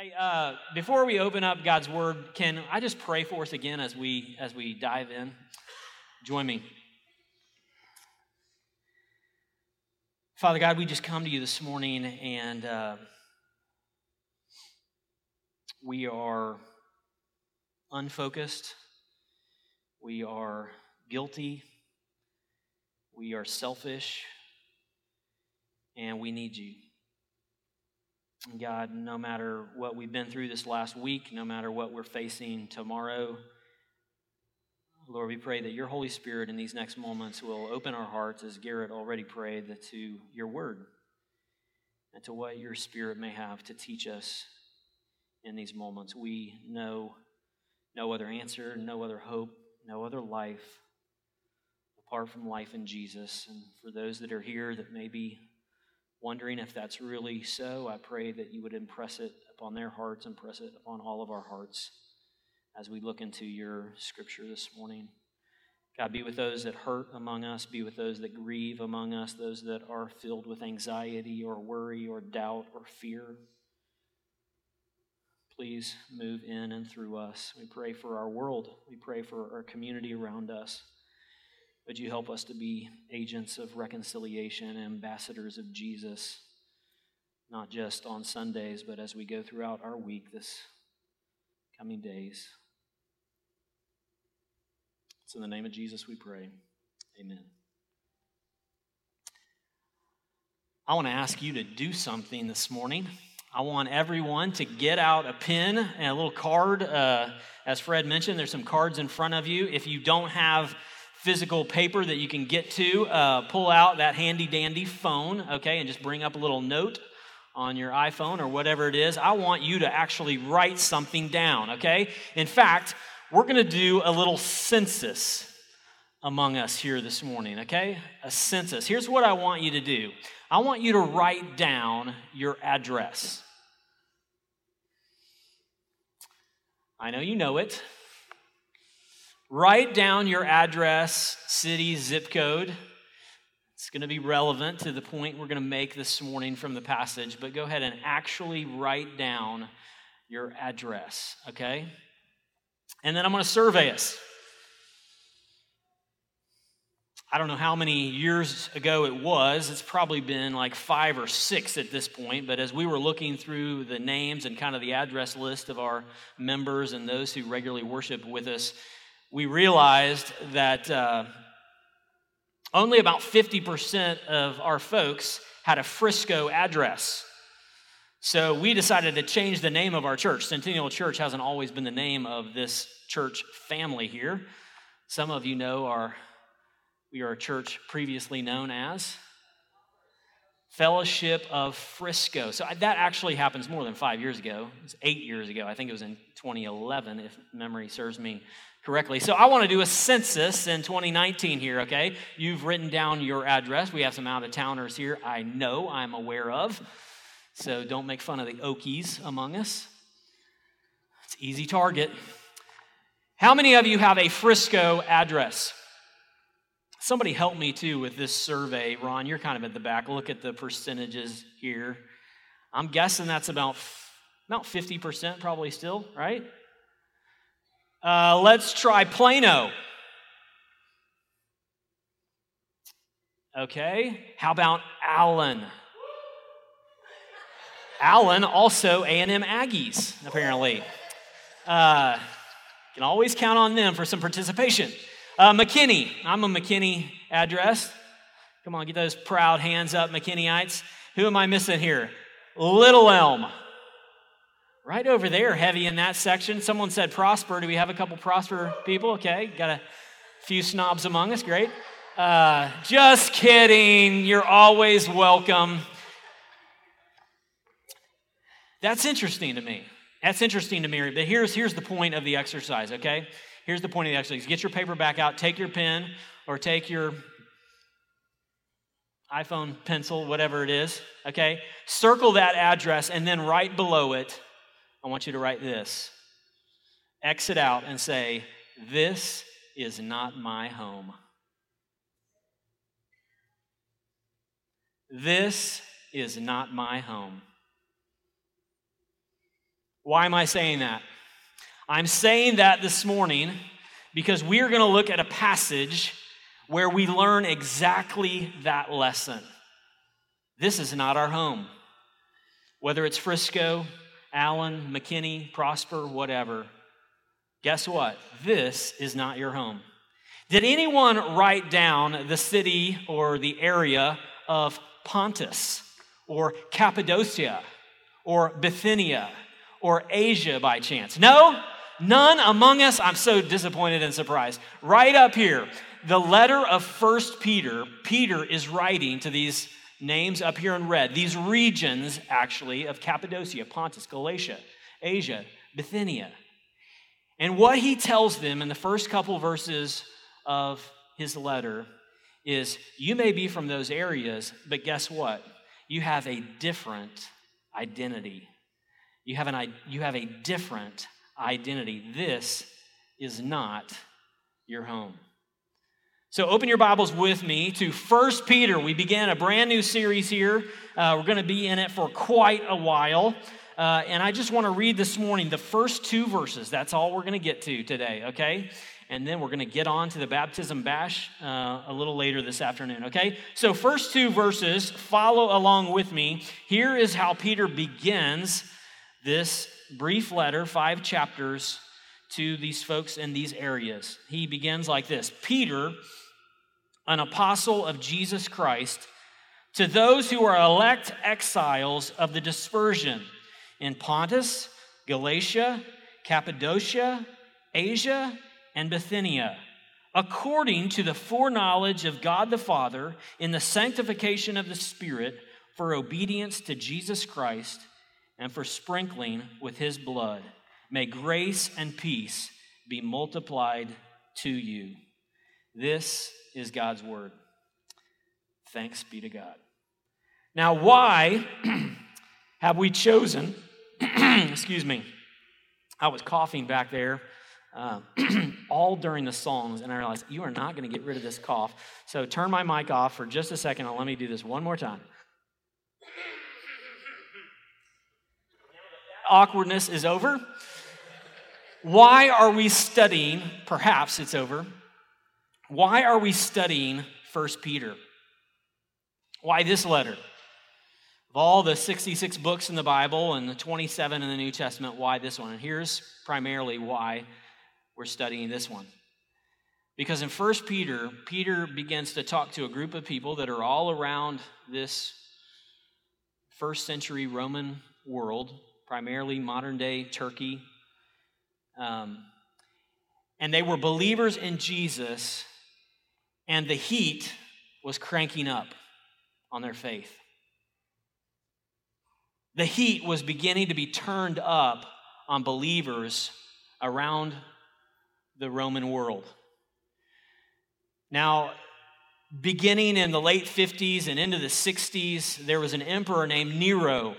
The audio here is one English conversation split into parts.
Hey, uh, before we open up God's Word, can I just pray for us again as we as we dive in? Join me. Father God, we just come to you this morning and uh, we are unfocused. We are guilty. We are selfish. And we need you. God, no matter what we've been through this last week, no matter what we're facing tomorrow, Lord, we pray that your Holy Spirit in these next moments will open our hearts, as Garrett already prayed, to your word and to what your Spirit may have to teach us in these moments. We know no other answer, no other hope, no other life apart from life in Jesus. And for those that are here that may be wondering if that's really so, I pray that you would impress it upon their hearts, impress it upon all of our hearts as we look into your scripture this morning. God, be with those that hurt among us, be with those that grieve among us, those that are filled with anxiety or worry or doubt or fear. Please move in and through us. We pray for our world, we pray for our community around us. Would you help us to be agents of reconciliation, ambassadors of Jesus, not just on Sundays, but as we go throughout our week this coming days? It's in the name of Jesus we pray. Amen. I want to ask you to do something this morning. I want everyone to get out a pen and a little card. Uh, as Fred mentioned, there's some cards in front of you. If you don't have physical paper that you can get to, uh, pull out that handy dandy phone, okay, and just bring up a little note on your iPhone or whatever it is. I want you to actually write something down, okay? In fact, we're going to do a little census among us here this morning, okay? A census. Here's what I want you to do I want you to write down your address. I know you know it. Write down your address, city, zip code. It's going to be relevant to the point we're going to make this morning from the passage, but go ahead and actually write down your address, okay? And then I'm going to survey us. I don't know how many years ago it was. It's probably been like five or six at this point. But as we were looking through the names and kind of the address list of our members and those who regularly worship with us, we realized that uh, only about 50% of our folks had a Frisco address. So we decided to change the name of our church. Centennial Church hasn't always been the name of this church family here. Some of you know our we are a church previously known as Fellowship of Frisco. So that actually happens more than five years ago. It's eight years ago. I think it was in 2011, if memory serves me correctly. So I want to do a census in 2019 here, okay? You've written down your address. We have some out of towners here I know, I'm aware of. So don't make fun of the Okies among us. It's easy target. How many of you have a Frisco address? Somebody help me too with this survey. Ron, you're kind of at the back. Look at the percentages here. I'm guessing that's about, about 50% probably still, right? Uh, let's try Plano. Okay, how about Allen? Allen also A&M Aggies, apparently. Uh, can always count on them for some participation. Uh, McKinney, I'm a McKinney address. Come on, get those proud hands up, McKinneyites. Who am I missing here? Little Elm. Right over there, heavy in that section. Someone said Prosper. Do we have a couple Prosper people? Okay, got a few snobs among us. Great. Uh, just kidding. You're always welcome. That's interesting to me. That's interesting to me. But here's, here's the point of the exercise, okay? Here's the point of the exercise. Get your paper back out, take your pen, or take your iPhone pencil, whatever it is, okay? Circle that address, and then right below it, I want you to write this. Exit out and say, This is not my home. This is not my home. Why am I saying that? I'm saying that this morning because we are going to look at a passage where we learn exactly that lesson. This is not our home. Whether it's Frisco, Allen, McKinney, Prosper, whatever, guess what? This is not your home. Did anyone write down the city or the area of Pontus or Cappadocia or Bithynia or Asia by chance? No? None among us? I'm so disappointed and surprised. Right up here, the letter of First Peter, Peter is writing to these names up here in red, these regions actually of Cappadocia, Pontus, Galatia, Asia, Bithynia. And what he tells them in the first couple verses of his letter is you may be from those areas, but guess what? You have a different identity. You have, an, you have a different identity. This is not your home. So open your Bibles with me to 1 Peter. We began a brand new series here. Uh, we're going to be in it for quite a while. Uh, and I just want to read this morning the first two verses. That's all we're going to get to today, okay? And then we're going to get on to the baptism bash uh, a little later this afternoon, okay? So, first two verses, follow along with me. Here is how Peter begins this brief letter, five chapters to these folks in these areas. He begins like this Peter, an apostle of Jesus Christ, to those who are elect exiles of the dispersion in Pontus, Galatia, Cappadocia, Asia, and Bithynia, according to the foreknowledge of God the Father in the sanctification of the Spirit for obedience to Jesus Christ and for sprinkling with his blood. May grace and peace be multiplied to you. This is God's word. Thanks be to God. Now, why have we chosen, excuse me, I was coughing back there uh, all during the songs, and I realized you are not going to get rid of this cough. So turn my mic off for just a second and let me do this one more time. Awkwardness is over. Why are we studying? Perhaps it's over. Why are we studying 1 Peter? Why this letter? Of all the 66 books in the Bible and the 27 in the New Testament, why this one? And here's primarily why we're studying this one. Because in 1 Peter, Peter begins to talk to a group of people that are all around this first century Roman world, primarily modern day Turkey. Um, and they were believers in Jesus and the heat was cranking up on their faith. The heat was beginning to be turned up on believers around the Roman world. Now, beginning in the late 50s and into the 60s, there was an emperor named Nero.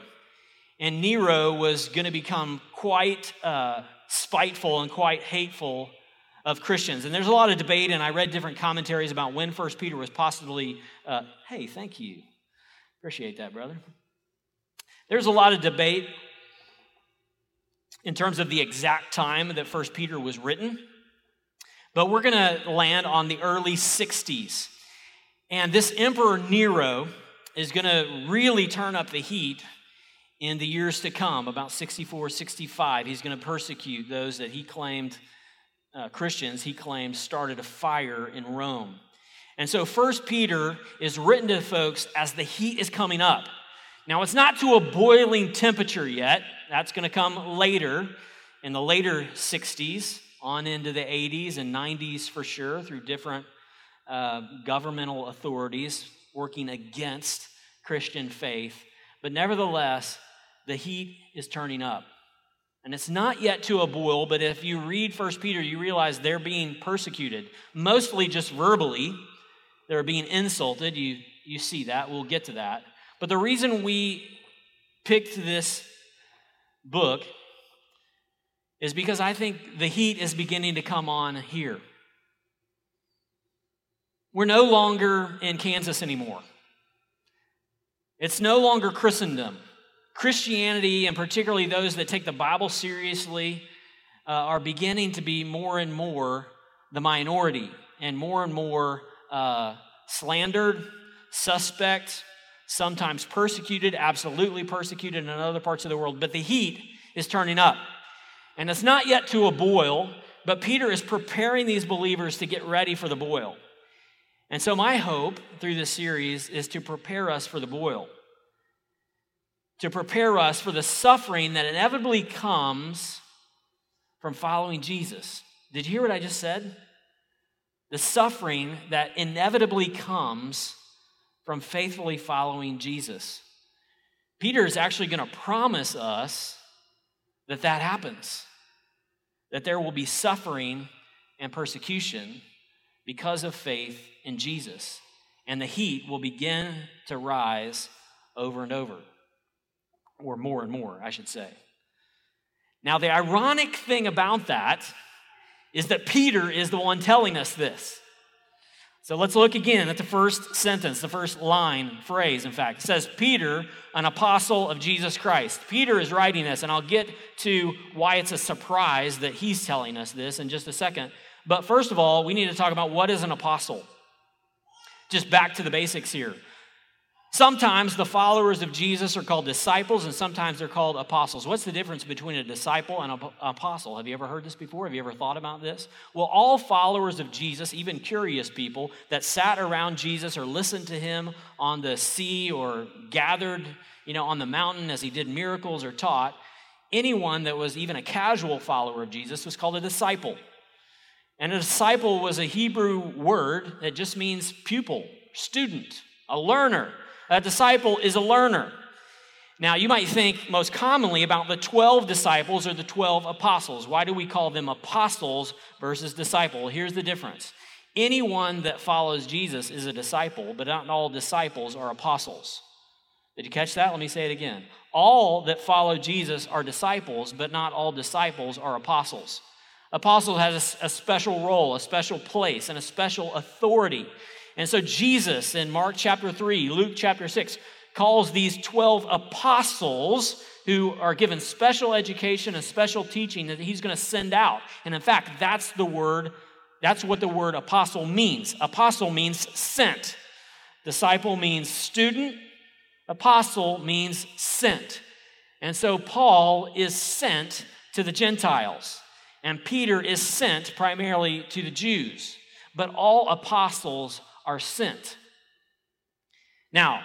And Nero was going to become quite uh, spiteful and quite hateful of Christians. And there's a lot of debate, and I read different commentaries about when First Peter was possibly. Uh, hey, thank you. Appreciate that, brother. There's a lot of debate in terms of the exact time that First Peter was written, but we're going to land on the early 60s. And this Emperor Nero is going to really turn up the heat in the years to come, about 64, 65. He's going to persecute those that he claimed uh, Christians, he claims, started a fire in Rome. And so First Peter is written to folks as the heat is coming up. Now, it's not to a boiling temperature yet. That's going to come later, in the later 60s, on into the 80s and 90s for sure, through different uh, governmental authorities working against Christian faith. But nevertheless, the heat is turning up. And it's not yet to a boil, but if you read First Peter, you realize they're being persecuted, mostly just verbally. They're being insulted. You, you see that. We'll get to that. But the reason we picked this book is because I think the heat is beginning to come on here. We're no longer in Kansas anymore. It's no longer Christendom. Christianity, and particularly those that take the Bible seriously, uh, are beginning to be more and more the minority and more and more uh, slandered, suspect, sometimes persecuted, absolutely persecuted in other parts of the world. But the heat is turning up. And it's not yet to a boil, but Peter is preparing these believers to get ready for the boil. And so, my hope through this series is to prepare us for the boil, to prepare us for the suffering that inevitably comes from following Jesus. Did you hear what I just said? The suffering that inevitably comes from faithfully following Jesus. Peter is actually going to promise us that that happens, that there will be suffering and persecution because of faith in Jesus. And the heat will begin to rise over and over, or more and more, I should say. Now, the ironic thing about that is that Peter is the one telling us this. So let's look again at the first sentence, the first line, phrase, in fact. It says, Peter, an apostle of Jesus Christ. Peter is writing this, and I'll get to why it's a surprise that he's telling us this in just a second. But first of all, we need to talk about what is an apostle. Just back to the basics here. Sometimes the followers of Jesus are called disciples, and sometimes they're called apostles. What's the difference between a disciple and an apostle? Have you ever heard this before? Have you ever thought about this? Well, all followers of Jesus, even curious people that sat around Jesus or listened to him on the sea or gathered, you know, on the mountain as he did miracles or taught, anyone that was even a casual follower of Jesus was called a disciple. And a disciple was a Hebrew word that just means pupil, student, a learner. A disciple is a learner. Now, you might think most commonly about the 12 disciples or the 12 apostles. Why do we call them apostles versus disciple? Here's the difference anyone that follows Jesus is a disciple, but not all disciples are apostles. Did you catch that? Let me say it again. All that follow Jesus are disciples, but not all disciples are apostles. Apostle has a, a special role, a special place, and a special authority. And so Jesus in Mark chapter 3, Luke chapter 6, calls these 12 apostles who are given special education and special teaching that he's going to send out. And in fact, that's the word, that's what the word apostle means. Apostle means sent. Disciple means student. Apostle means sent. And so Paul is sent to the Gentiles, and Peter is sent primarily to the Jews. But all apostles are sent. Now,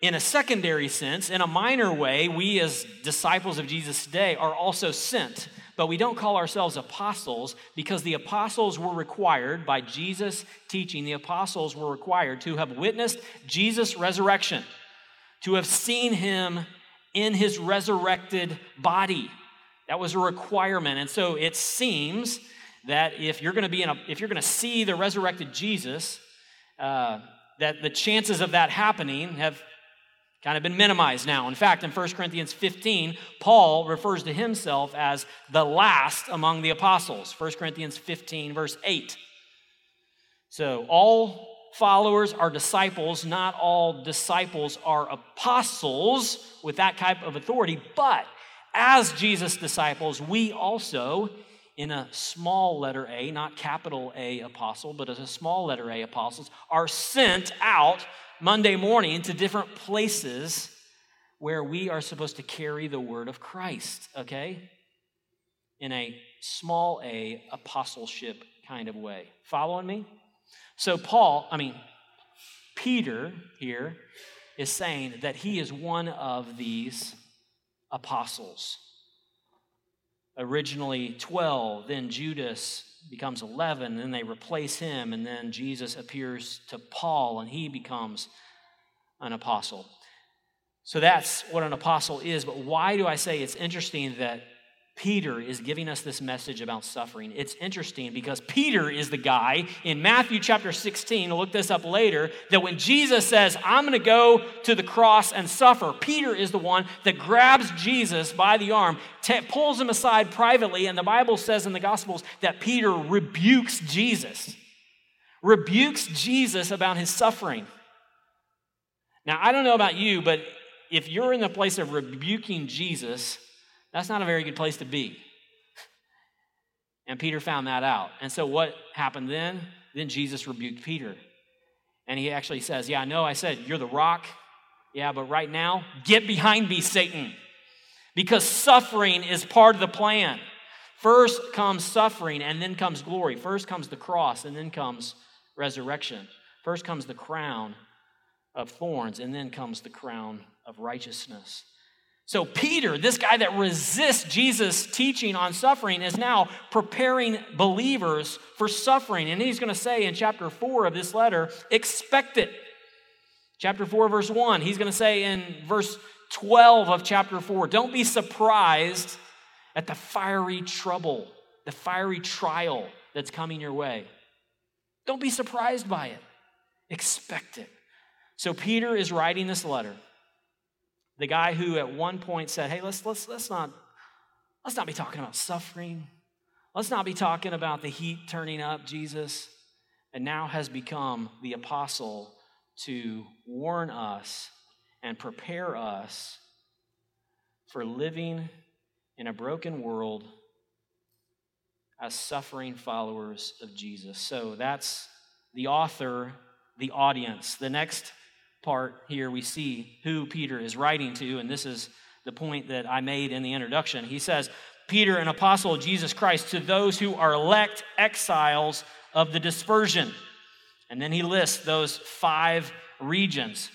in a secondary sense, in a minor way, we as disciples of Jesus today are also sent, but we don't call ourselves apostles because the apostles were required by Jesus' teaching, the apostles were required to have witnessed Jesus' resurrection, to have seen him in his resurrected body. That was a requirement. And so it seems that if you're going to be in a, if you're going to see the resurrected Jesus, uh, that the chances of that happening have kind of been minimized now. In fact, in 1 Corinthians 15, Paul refers to himself as the last among the apostles. 1 Corinthians 15, verse 8. So, all followers are disciples. Not all disciples are apostles with that type of authority, but as Jesus' disciples, we also in a small letter A, not capital A apostle, but as a small letter A apostles, are sent out Monday morning to different places where we are supposed to carry the word of Christ, okay? In a small a apostleship kind of way. Following me? So, Paul, I mean, Peter here is saying that he is one of these apostles originally 12, then Judas becomes 11, then they replace him, and then Jesus appears to Paul and he becomes an apostle. So that's what an apostle is. But why do I say it's interesting that Peter is giving us this message about suffering. It's interesting because Peter is the guy in Matthew chapter 16, we'll look this up later, that when Jesus says, I'm going to go to the cross and suffer, Peter is the one that grabs Jesus by the arm, t- pulls him aside privately, and the Bible says in the Gospels that Peter rebukes Jesus, rebukes Jesus about his suffering. Now, I don't know about you, but if you're in the place of rebuking Jesus, that's not a very good place to be. And Peter found that out. And so what happened then? Then Jesus rebuked Peter. And he actually says, Yeah, I know I said, You're the rock. Yeah, but right now, get behind me, Satan. Because suffering is part of the plan. First comes suffering, and then comes glory. First comes the cross, and then comes resurrection. First comes the crown of thorns, and then comes the crown of righteousness. So, Peter, this guy that resists Jesus' teaching on suffering, is now preparing believers for suffering. And he's going to say in chapter 4 of this letter, expect it. Chapter 4, verse 1. He's going to say in verse 12 of chapter 4, don't be surprised at the fiery trouble, the fiery trial that's coming your way. Don't be surprised by it. Expect it. So, Peter is writing this letter the guy who at one point said, Hey, let's, let's, let's, not, let's not be talking about suffering. Let's not be talking about the heat turning up, Jesus. And now has become the apostle to warn us and prepare us for living in a broken world as suffering followers of Jesus. So that's the author, the audience. The next part here, we see who Peter is writing to, and this is the point that I made in the introduction. He says, Peter, an apostle of Jesus Christ, to those who are elect exiles of the dispersion. And then he lists those five regions.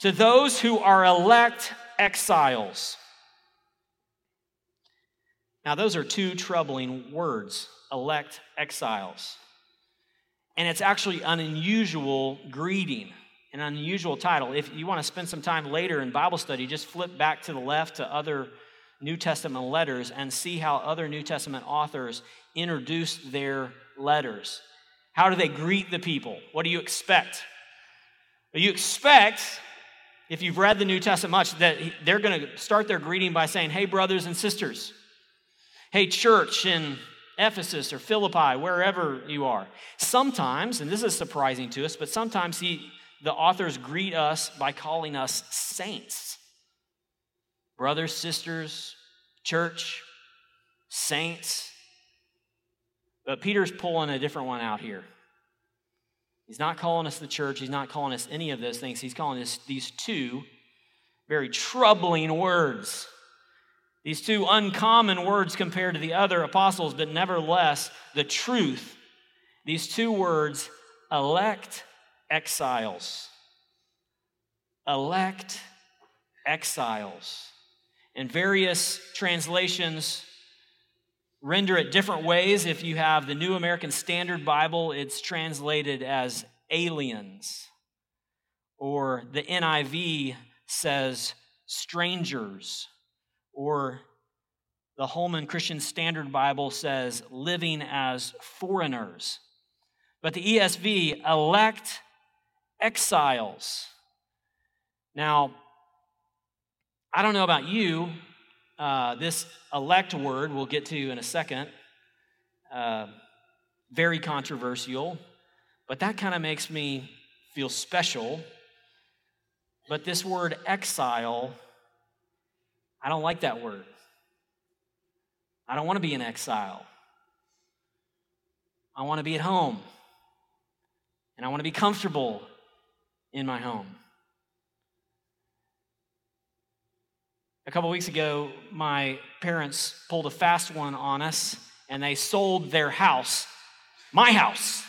To those who are elect exiles. Now, those are two troubling words elect exiles. And it's actually an unusual greeting, an unusual title. If you want to spend some time later in Bible study, just flip back to the left to other New Testament letters and see how other New Testament authors introduce their letters. How do they greet the people? What do you expect? You expect, if you've read the New Testament much, that they're going to start their greeting by saying, Hey, brothers and sisters. Hey, church in Ephesus or Philippi, wherever you are. Sometimes, and this is surprising to us, but sometimes he, the authors greet us by calling us saints. Brothers, sisters, church, saints. But Peter's pulling a different one out here. He's not calling us the church. He's not calling us any of those things. He's calling us these two very troubling words these two uncommon words compared to the other apostles, but nevertheless, the truth. These two words, elect exiles. Elect exiles. And various translations render it different ways. If you have the New American Standard Bible, it's translated as aliens. Or the NIV says strangers or the Holman Christian Standard Bible says living as foreigners. But the ESV, elect exiles. Now, I don't know about you, uh, this elect word we'll get to in a second, uh, very controversial, but that kind of makes me feel special. But this word exile I don't like that word. I don't want to be in exile. I want to be at home. And I want to be comfortable in my home. A couple weeks ago, my parents pulled a fast one on us and they sold their house, my house,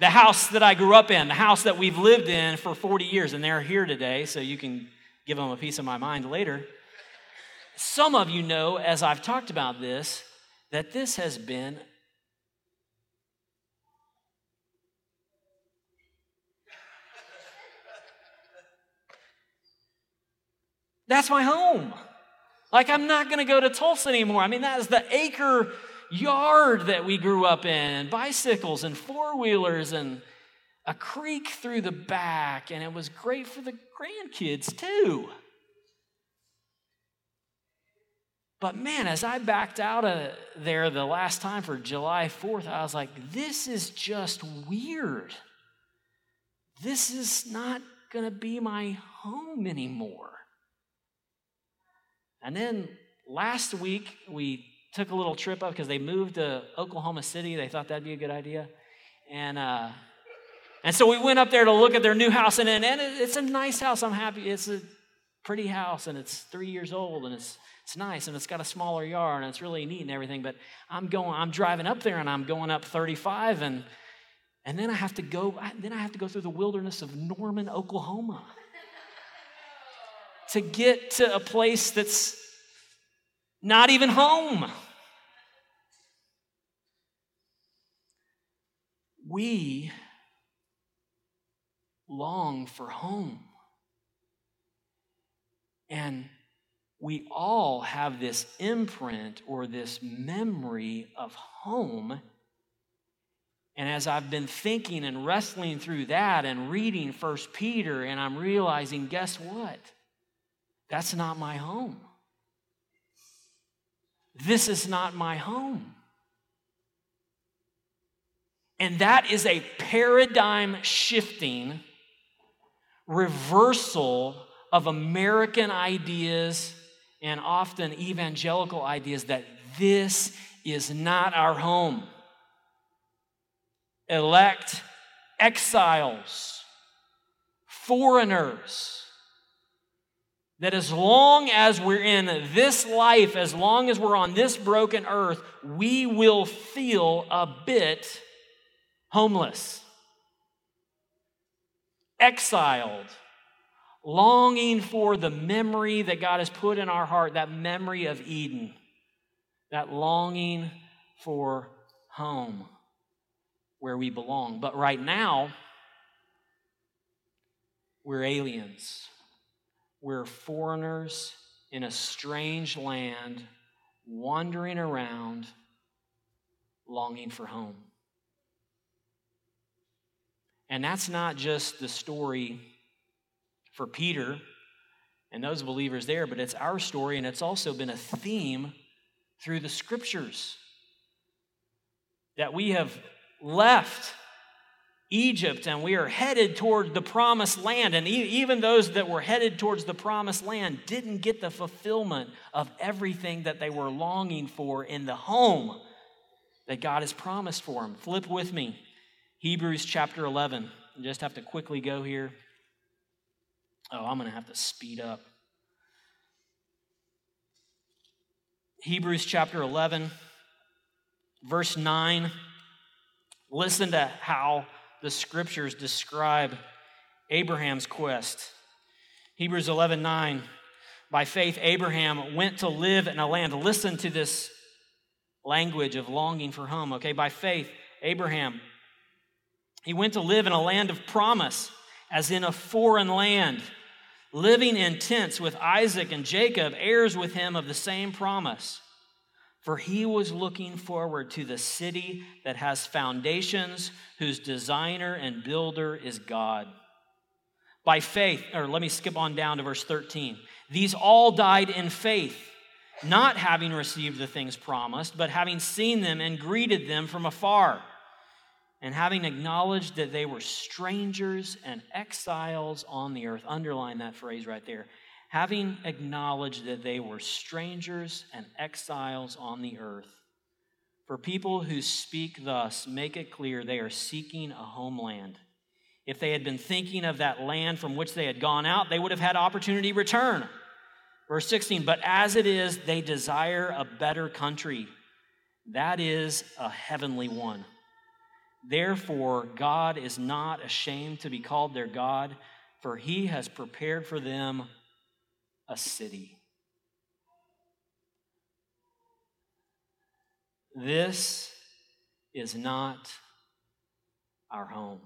the house that I grew up in, the house that we've lived in for 40 years. And they're here today, so you can give them a piece of my mind later. Some of you know, as I've talked about this, that this has been That's my home. Like, I'm not going to go to Tulsa anymore. I mean, that is the acre yard that we grew up in, and bicycles and four wheelers and a creek through the back, and it was great for the grandkids too. But man, as I backed out of there the last time for July 4th, I was like, this is just weird. This is not going to be my home anymore. And then last week, we took a little trip up because they moved to Oklahoma City. They thought that'd be a good idea. And, uh, and so we went up there to look at their new house, and, and it's a nice house. I'm happy. It's a pretty house, and it's three years old, and it's it's nice, and it's got a smaller yard, and it's really neat and everything. But I'm going, I'm driving up there, and I'm going up 35, and and then I have to go. Then I have to go through the wilderness of Norman, Oklahoma, to get to a place that's not even home. We long for home. And we all have this imprint or this memory of home. And as I've been thinking and wrestling through that and reading First Peter, and I'm realizing, guess what? That's not my home. This is not my home. And that is a paradigm shifting reversal of American ideas and often evangelical ideas that this is not our home. Elect exiles, foreigners, that as long as we're in this life, as long as we're on this broken earth, we will feel a bit homeless, exiled, longing for the memory that God has put in our heart, that memory of Eden, that longing for home where we belong. But right now, we're aliens. We're foreigners in a strange land, wandering around, longing for home. And that's not just the story for Peter and those believers there, but it's our story, and it's also been a theme through the scriptures that we have left Egypt and we are headed toward the promised land. And even those that were headed towards the promised land didn't get the fulfillment of everything that they were longing for in the home that God has promised for them. Flip with me, Hebrews chapter 11. I just have to quickly go here. Oh, I'm going to have to speed up. Hebrews chapter 11, verse 9. Listen to how the scriptures describe Abraham's quest. Hebrews 11 9. By faith, Abraham went to live in a land. Listen to this language of longing for home, okay? By faith, Abraham, he went to live in a land of promise, as in a foreign land living in tents with Isaac and Jacob, heirs with him of the same promise. For he was looking forward to the city that has foundations, whose designer and builder is God. By faith, or let me skip on down to verse 13. These all died in faith, not having received the things promised, but having seen them and greeted them from afar and having acknowledged that they were strangers and exiles on the earth, underline that phrase right there. Having acknowledged that they were strangers and exiles on the earth. For people who speak thus, make it clear they are seeking a homeland. If they had been thinking of that land from which they had gone out, they would have had opportunity to return. Verse 16, but as it is, they desire a better country. That is a heavenly one. Therefore, God is not ashamed to be called their God, for he has prepared for them a city. This is not our home.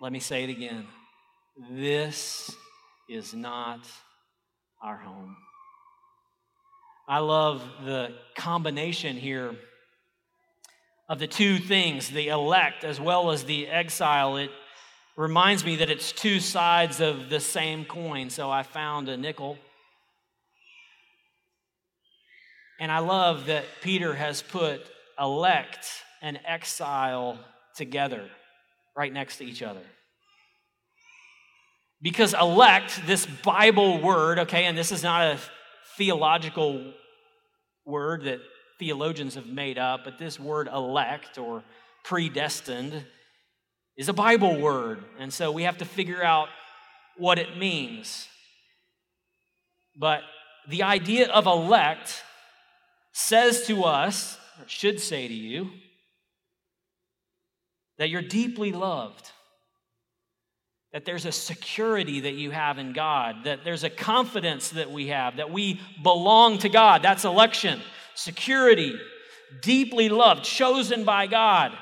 Let me say it again. This is not our home. I love the combination here of the two things, the elect as well as the exile, it reminds me that it's two sides of the same coin. So I found a nickel. And I love that Peter has put elect and exile together. right next to each other. Because elect, this Bible word, okay, and this is not a theological word that theologians have made up, but this word elect or predestined is a Bible word. And so we have to figure out what it means. But the idea of elect says to us, or should say to you, that you're deeply loved, that there's a security that you have in God, that there's a confidence that we have, that we belong to God. That's election, security, deeply loved, chosen by God,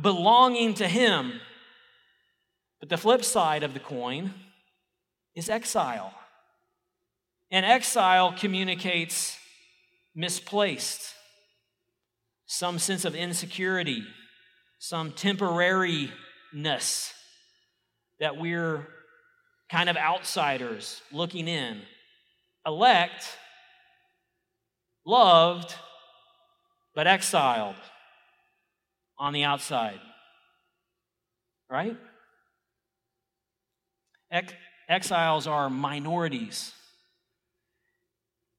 belonging to Him. But the flip side of the coin is exile. And exile communicates misplaced, some sense of insecurity, some temporariness, that we're kind of outsiders looking in. Elect, loved, but exiled on the outside. Right? Ex- exiles are minorities.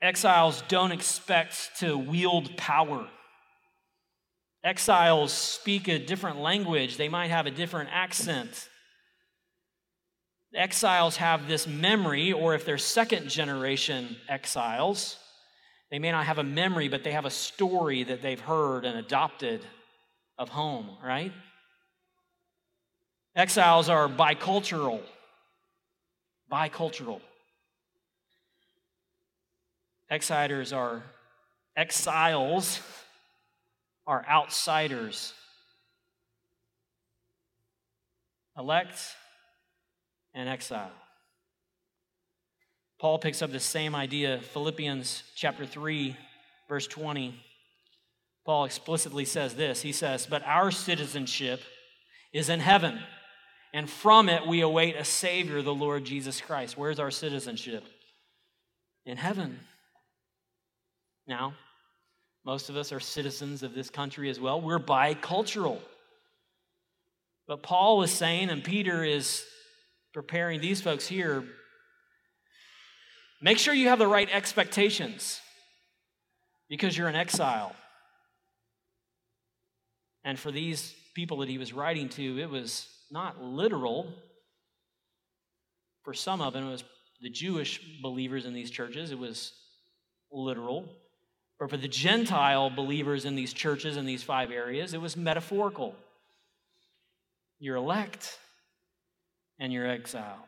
Exiles don't expect to wield power. Exiles speak a different language, they might have a different accent. Exiles have this memory, or if they're second generation exiles, they may not have a memory, but they have a story that they've heard and adopted of home, right? Exiles are bicultural. Bicultural. Exiles are exiles are outsiders. Elect and exile. Paul picks up the same idea, Philippians chapter 3, verse 20. Paul explicitly says this. He says, But our citizenship is in heaven, and from it we await a Savior, the Lord Jesus Christ. Where's our citizenship? In heaven. Now, most of us are citizens of this country as well. We're bicultural. But Paul is saying, and Peter is preparing these folks here make sure you have the right expectations because you're in exile. And for these people that he was writing to, it was not literal. For some of them, it was the Jewish believers in these churches, it was literal. But for the Gentile believers in these churches in these five areas, it was metaphorical. You're elect and you're exile.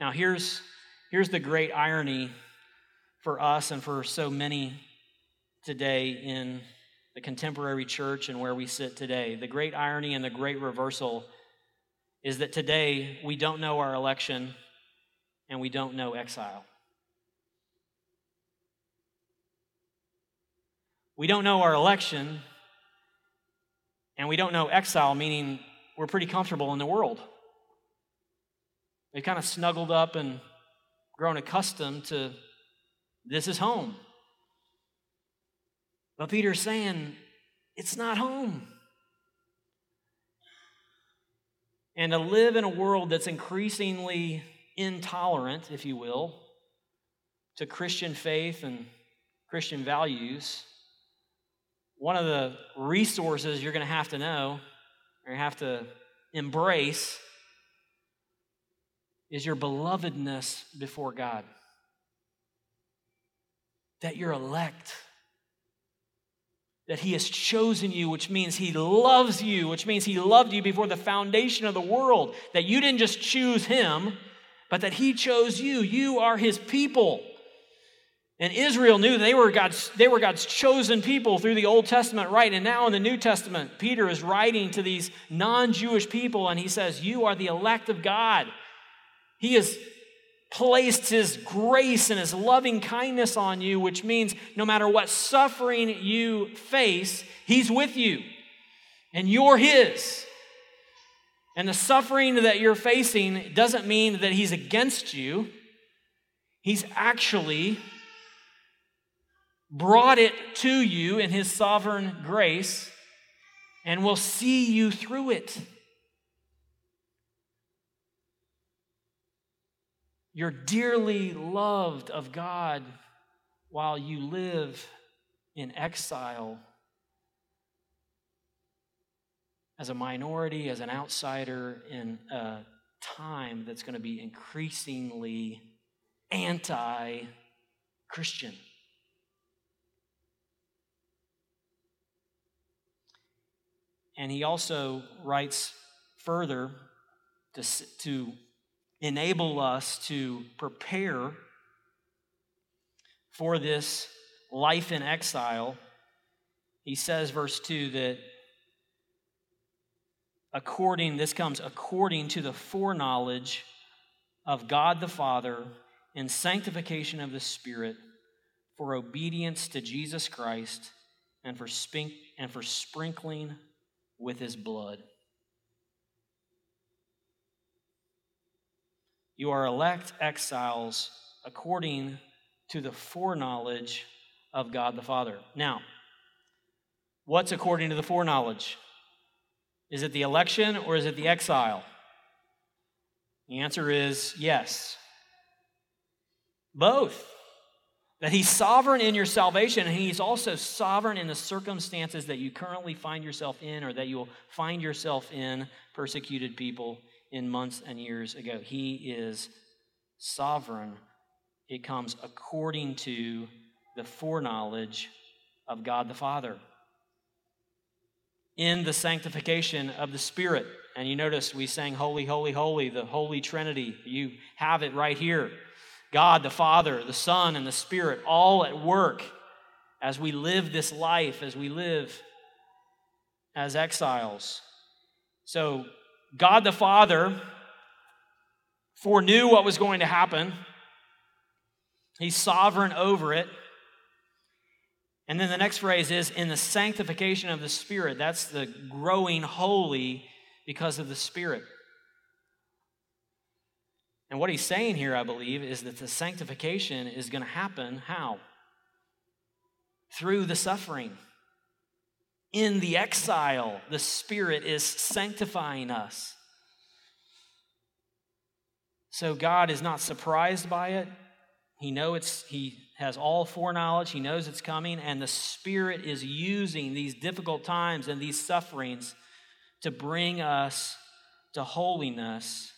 Now, here's, here's the great irony for us and for so many today in the contemporary church and where we sit today. The great irony and the great reversal is that today we don't know our election and we don't know exile. We don't know our election, and we don't know exile, meaning we're pretty comfortable in the world. We've kind of snuggled up and grown accustomed to this is home. But Peter's saying it's not home. And to live in a world that's increasingly intolerant, if you will, to Christian faith and Christian values one of the resources you're going to have to know, or have to embrace, is your belovedness before God. That you're elect. That He has chosen you, which means He loves you, which means He loved you before the foundation of the world. That you didn't just choose Him, but that He chose you. You are His people. And Israel knew they were God's, they were God's chosen people through the Old Testament, right? And now in the New Testament, Peter is writing to these non Jewish people and he says, You are the elect of God. He has placed his grace and his loving kindness on you, which means no matter what suffering you face, he's with you and you're his. And the suffering that you're facing doesn't mean that he's against you, he's actually brought it to you in his sovereign grace, and will see you through it. You're dearly loved of God while you live in exile as a minority, as an outsider in a time that's going to be increasingly anti Christian. And he also writes further to, to enable us to prepare for this life in exile. He says, verse 2, that according, this comes according to the foreknowledge of God the Father in sanctification of the Spirit for obedience to Jesus Christ and for, spink, and for sprinkling with his blood. You are elect exiles according to the foreknowledge of God the Father. Now, what's according to the foreknowledge? Is it the election or is it the exile? The answer is yes. Both. That he's sovereign in your salvation, and he's also sovereign in the circumstances that you currently find yourself in or that you'll find yourself in, persecuted people in months and years ago. He is sovereign. It comes according to the foreknowledge of God the Father. In the sanctification of the Spirit. And you notice we sang Holy, Holy, Holy, the Holy Trinity. You have it right here. God the Father, the Son, and the Spirit all at work as we live this life, as we live as exiles. So, God the Father foreknew what was going to happen, He's sovereign over it. And then the next phrase is in the sanctification of the Spirit. That's the growing holy because of the Spirit. And what he's saying here, I believe, is that the sanctification is going to happen how? Through the suffering. In the exile, the Spirit is sanctifying us. So God is not surprised by it. He knows it's he has all foreknowledge, he knows it's coming, and the Spirit is using these difficult times and these sufferings to bring us to holiness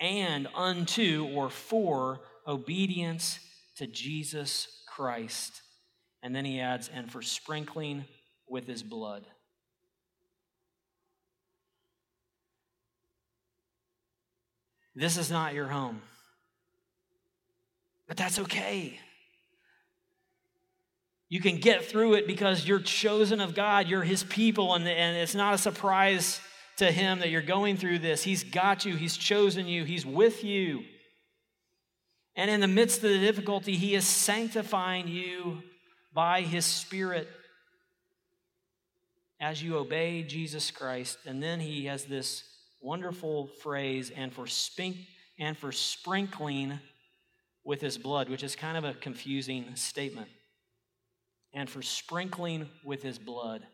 and unto or for obedience to Jesus Christ. And then he adds, and for sprinkling with his blood. This is not your home. But that's okay. You can get through it because you're chosen of God, you're his people, and, and it's not a surprise to Him that you're going through this. He's got you, He's chosen you, He's with you. And in the midst of the difficulty, He is sanctifying you by His Spirit as you obey Jesus Christ. And then He has this wonderful phrase, and for, spink, and for sprinkling with His blood, which is kind of a confusing statement. And for sprinkling with His blood.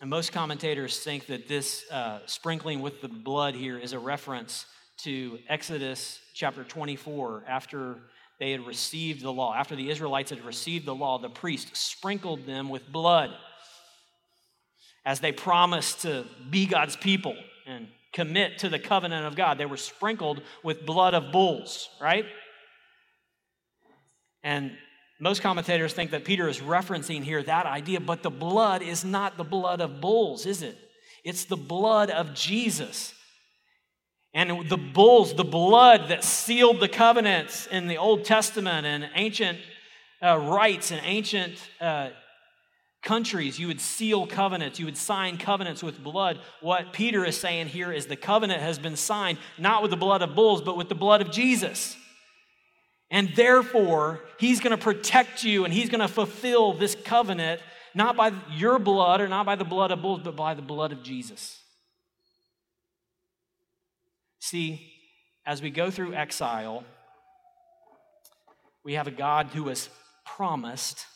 And most commentators think that this uh, sprinkling with the blood here is a reference to Exodus chapter 24. After they had received the law, after the Israelites had received the law, the priest sprinkled them with blood as they promised to be God's people and commit to the covenant of God. They were sprinkled with blood of bulls, right? And most commentators think that Peter is referencing here that idea, but the blood is not the blood of bulls, is it? It's the blood of Jesus. And the bulls, the blood that sealed the covenants in the Old Testament and ancient uh, rites and ancient uh, countries, you would seal covenants, you would sign covenants with blood. What Peter is saying here is the covenant has been signed not with the blood of bulls, but with the blood of Jesus. And therefore, he's going to protect you and he's going to fulfill this covenant not by your blood or not by the blood of bulls, but by the blood of Jesus. See, as we go through exile, We have a God who has promised,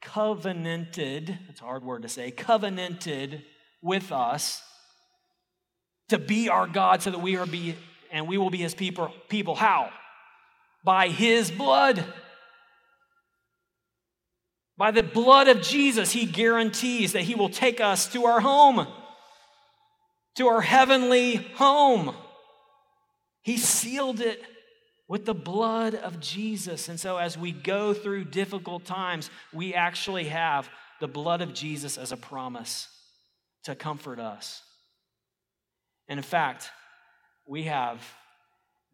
covenanted, that's a hard word to say, covenanted with us to be our God so that we are be and we will be his people people how? By his blood. By the blood of Jesus, he guarantees that he will take us to our home, to our heavenly home. He sealed it with the blood of Jesus. And so, as we go through difficult times, we actually have the blood of Jesus as a promise to comfort us. And in fact, we have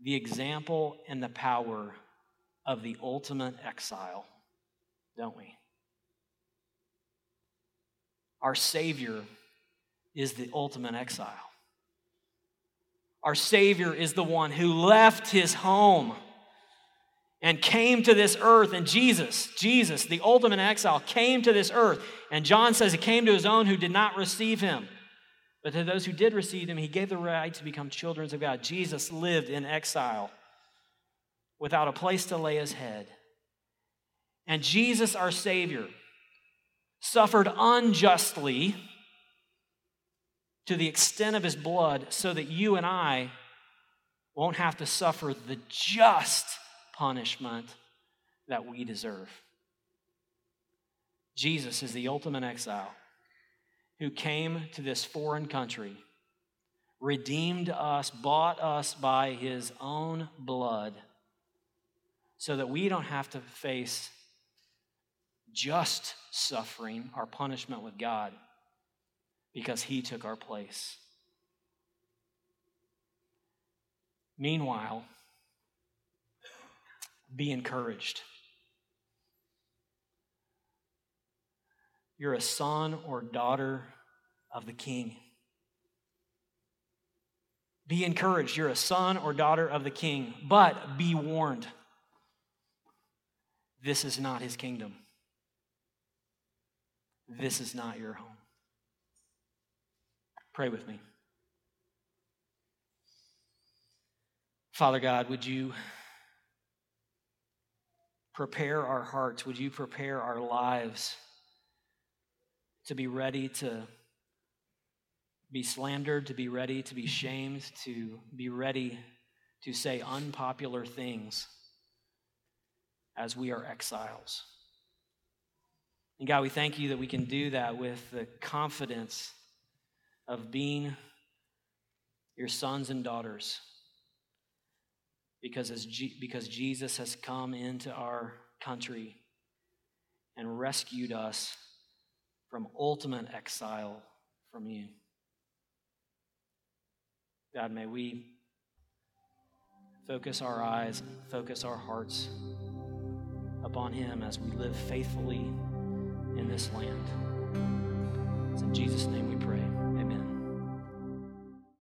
the example and the power of the ultimate exile, don't we? Our Savior is the ultimate exile. Our Savior is the one who left his home and came to this earth. And Jesus, Jesus, the ultimate exile, came to this earth. And John says he came to his own who did not receive him. But to those who did receive him, he gave the right to become children of God. Jesus lived in exile without a place to lay his head. And Jesus, our Savior, suffered unjustly to the extent of his blood so that you and I won't have to suffer the just punishment that we deserve. Jesus is the ultimate exile who came to this foreign country, redeemed us, bought us by his own blood, so that we don't have to face just suffering, our punishment with God, because he took our place. Meanwhile, be encouraged. You're a son or daughter of the king. Be encouraged. You're a son or daughter of the king, but be warned. This is not his kingdom. This is not your home. Pray with me. Father God, would you prepare our hearts? Would you prepare our lives? To be ready to be slandered, to be ready to be shamed, to be ready to say unpopular things as we are exiles. And God, we thank you that we can do that with the confidence of being your sons and daughters. Because, as G- because Jesus has come into our country and rescued us from ultimate exile from you. God, may we focus our eyes, focus our hearts upon Him as we live faithfully in this land. It's in Jesus' name we pray.